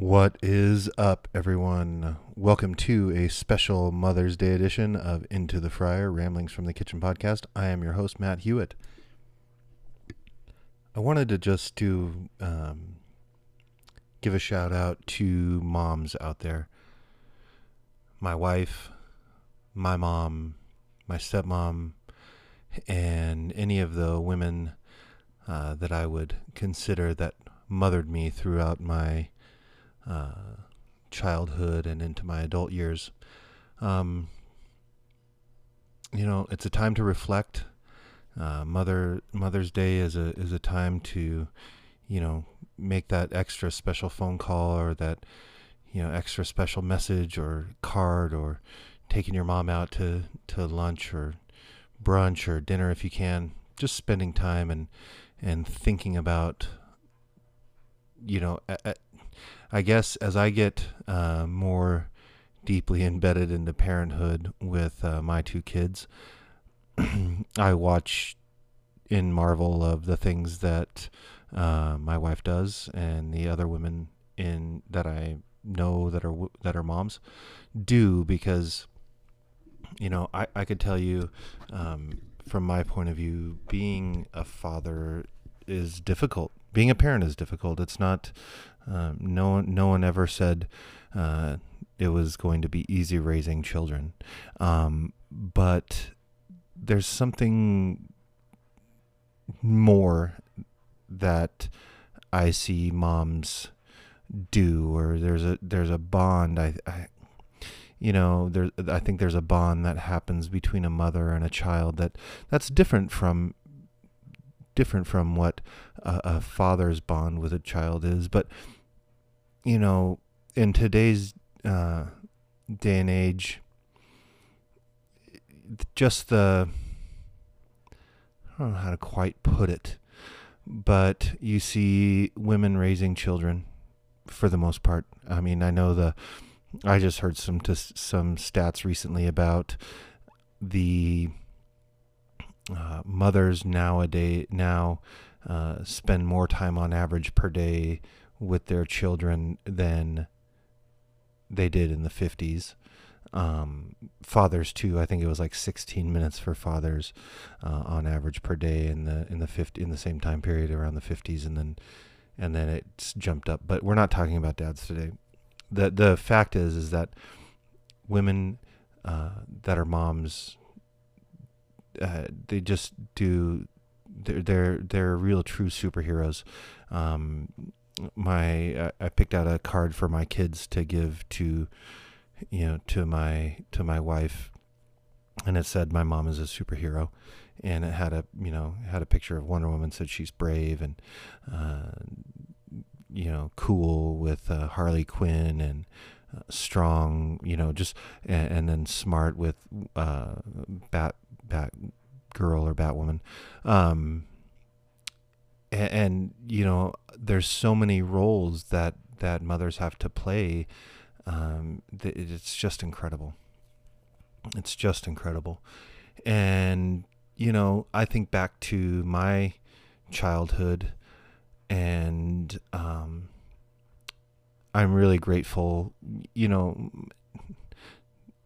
What is up, everyone? Welcome to a special Mother's Day edition of Into the Fryer Ramblings from the Kitchen podcast. I am your host, Matt Hewitt. I wanted to just do um, give a shout out to moms out there. My wife, my mom, my stepmom, and any of the women uh, that I would consider that mothered me throughout my uh, childhood and into my adult years. Um, you know, it's a time to reflect. Uh, Mother Mother's Day is a is a time to, you know, make that extra special phone call or that, you know, extra special message or card or taking your mom out to to lunch or brunch or dinner if you can. Just spending time and and thinking about, you know, I guess as I get uh, more deeply embedded into parenthood with uh, my two kids, I watch in marvel of the things that uh, my wife does and the other women in that I know that are that are moms do because you know I, I could tell you um, from my point of view being a father is difficult. Being a parent is difficult. It's not um, no no one ever said uh, it was going to be easy raising children, um, but there's something more that I see moms do, or there's a there's a bond. I, I you know, there I think there's a bond that happens between a mother and a child that that's different from different from what a, a father's bond with a child is, but you know, in today's uh, day and age, just the I don't know how to quite put it, but you see women raising children for the most part. I mean, I know the I just heard some t- some stats recently about the uh, mothers nowadays now uh, spend more time on average per day with their children than they did in the 50s. Um, fathers too. I think it was like 16 minutes for fathers uh, on average per day in the in the 50 in the same time period around the 50s, and then and then it's jumped up. But we're not talking about dads today. the The fact is is that women uh, that are moms, uh, they just do. They're they're they're real true superheroes. Um, my I picked out a card for my kids to give to you know to my to my wife. And it said my mom is a superhero. And it had a you know had a picture of Wonder Woman said she's brave and uh, you know cool with uh, Harley Quinn and uh, strong you know just and, and then smart with uh, Bat Bat Girl or Batwoman. Um, and, and, you know there's so many roles that that mothers have to play um, it's just incredible. It's just incredible. And you know i think back to my childhood and um, i'm really grateful. You know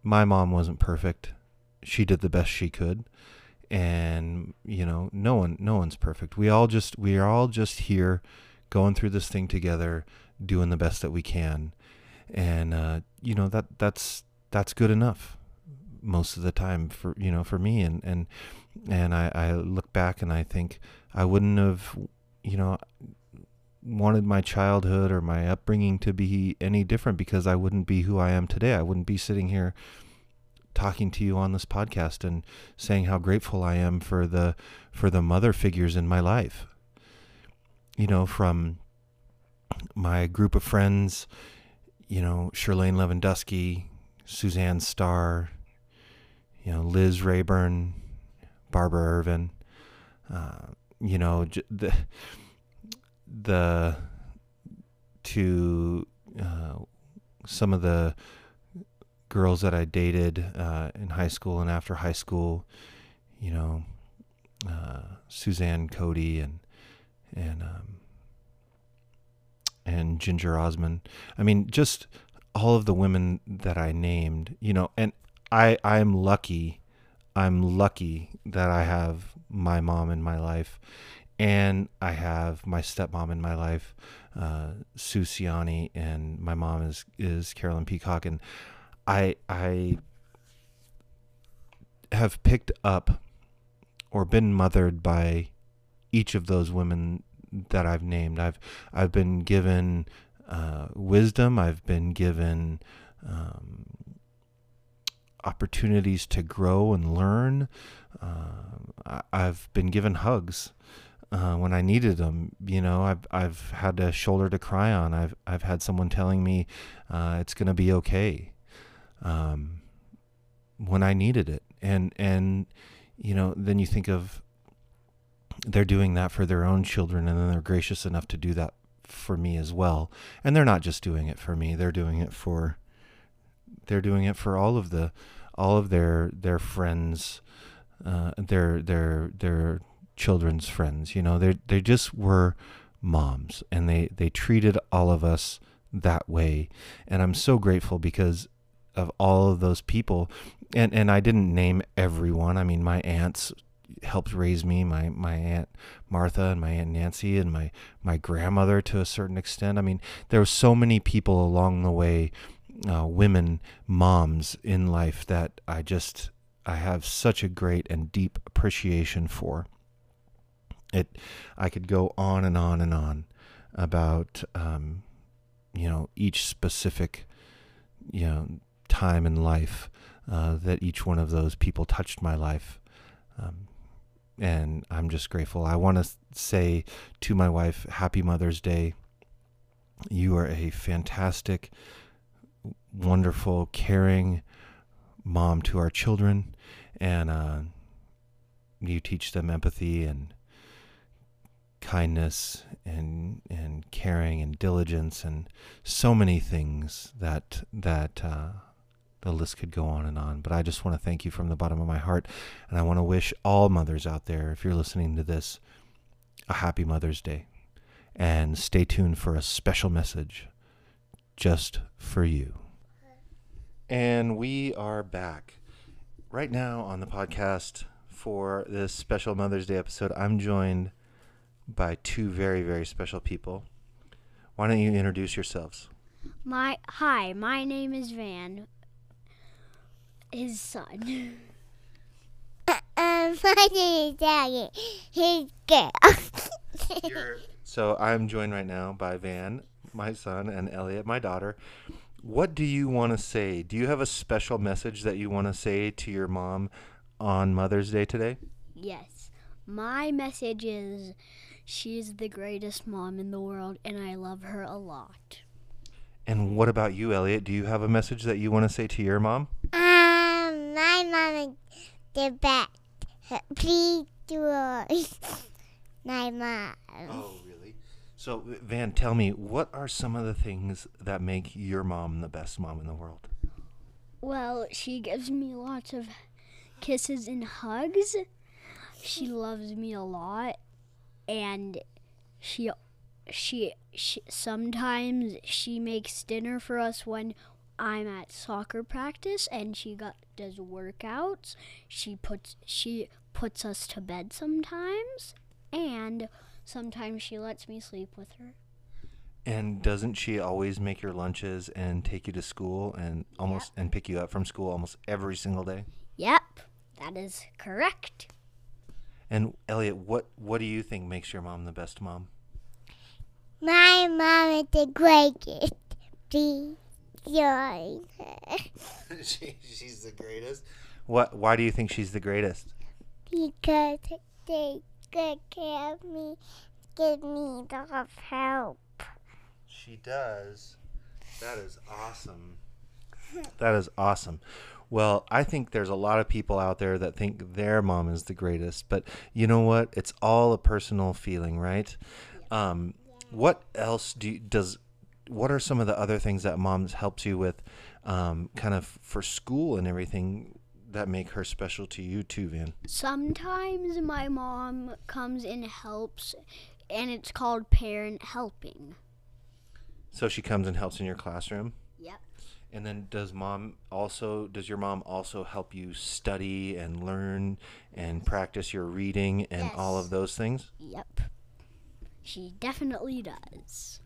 my mom wasn't perfect. She did the best she could and you know no one no one's perfect. We all just we are all just here going through this thing together doing the best that we can. And uh, you know that that's that's good enough most of the time for you know for me. And and and I, I look back and I think I wouldn't have you know wanted my childhood or my upbringing to be any different because I wouldn't be who I am today. I wouldn't be sitting here talking to you on this podcast and saying how grateful I am for the for the mother figures in my life. You know, from my group of friends, you know, Sherlane Lewandowski, Suzanne Starr, you know, Liz Rayburn, Barbara Irvin, uh, you know, the the to uh, some of the girls that I dated uh, in high school and after high school, you know, uh, Suzanne Cody and and um, and Ginger Osmond. I mean, just all of the women that I named, you know, and I I'm lucky. I'm lucky that I have my mom in my life and I have my stepmom in my life, uh, Sue Ciani, and my mom is is Carolyn Peacock, and I I have picked up or been mothered by each of those women that I've named. I've I've been given uh, wisdom. I've been given um, opportunities to grow and learn. Uh, I, have been given hugs uh, when I needed them. You know, I've I've had a shoulder to cry on. I've I've had someone telling me uh, it's going to be okay um, when I needed it, and and you know, then you think of they're doing that for their own children, and then they're gracious enough to do that for me as well. And they're not just doing it for me; they're doing it for they're doing it for all of the all of their their friends, uh, their their their children's friends. You know, they they just were moms, and they they treated all of us that way. And I'm so grateful because of all of those people. And and I didn't name everyone. I mean, my aunts helped raise me, my my aunt Martha and my aunt Nancy and my my grandmother to a certain extent. I mean, there were so many people along the way, uh, women, moms in life that I just I have such a great and deep appreciation for. It, I could go on and on and on about, um, you know, each specific, you know, time in life uh, that each one of those people touched my life. Um, and I'm just grateful. I want to say to my wife, Happy Mother's Day. You are a fantastic, wonderful, caring mom to our children, and uh, you teach them empathy and kindness and and caring and diligence and so many things that that uh, the list could go on and on. But I just want to thank you from the bottom of my heart. And I want to wish all mothers out there, if you're listening to this, a happy Mother's Day. And stay tuned for a special message just for you. And we are back right now on the podcast for this special Mother's Day episode. I'm joined by two very, very special people. Why don't you introduce yourselves? My hi, my name is Van his son. Uh, um, my name is Daddy. His girl. so I'm joined right now by Van, my son, and Elliot, my daughter. What do you want to say? Do you have a special message that you want to say to your mom on Mother's Day today? Yes. My message is she's the greatest mom in the world, and I love her a lot. And what about you, Elliot? Do you have a message that you want to say to your mom? My mom is the best. Please do my mom. Oh, really? So, Van, tell me, what are some of the things that make your mom the best mom in the world? Well, she gives me lots of kisses and hugs. She loves me a lot, and she she, she sometimes she makes dinner for us when I'm at soccer practice and she got does workouts. She puts she puts us to bed sometimes and sometimes she lets me sleep with her. And doesn't she always make your lunches and take you to school and almost yep. and pick you up from school almost every single day? Yep. That is correct. And Elliot, what what do you think makes your mom the best mom? My mom is the greatest. Please join her. she, she's the greatest. What? Why do you think she's the greatest? Because they take care of me, give me lots of help. She does. That is awesome. That is awesome. Well, I think there's a lot of people out there that think their mom is the greatest, but you know what? It's all a personal feeling, right? Um, what else do you, does what are some of the other things that moms helps you with um, kind of for school and everything that make her special to you too van sometimes my mom comes and helps and it's called parent helping So she comes and helps in your classroom. Yep. And then does mom also does your mom also help you study and learn and practice your reading and all of those things? Yep. She definitely does.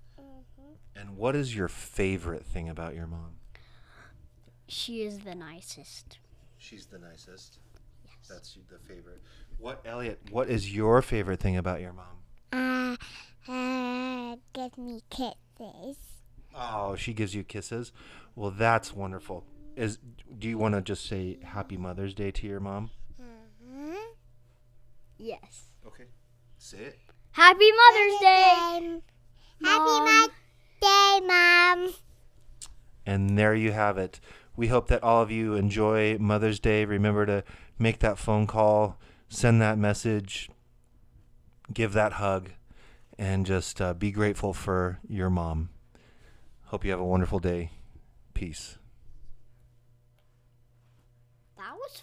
And what is your favorite thing about your mom? She is the nicest. She's the nicest. Yes. That's the favorite. What Elliot, what is your favorite thing about your mom? Uh, uh, give me kisses. Oh, she gives you kisses. Well, that's wonderful. Is do you want to just say happy Mother's Day to your mom? Mm-hmm. Yes. Okay. Say it. Happy Mother's Day. Happy Mom. Mother's Day, Mom. And there you have it. We hope that all of you enjoy Mother's Day. Remember to make that phone call, send that message, give that hug, and just uh, be grateful for your mom. Hope you have a wonderful day. Peace. That was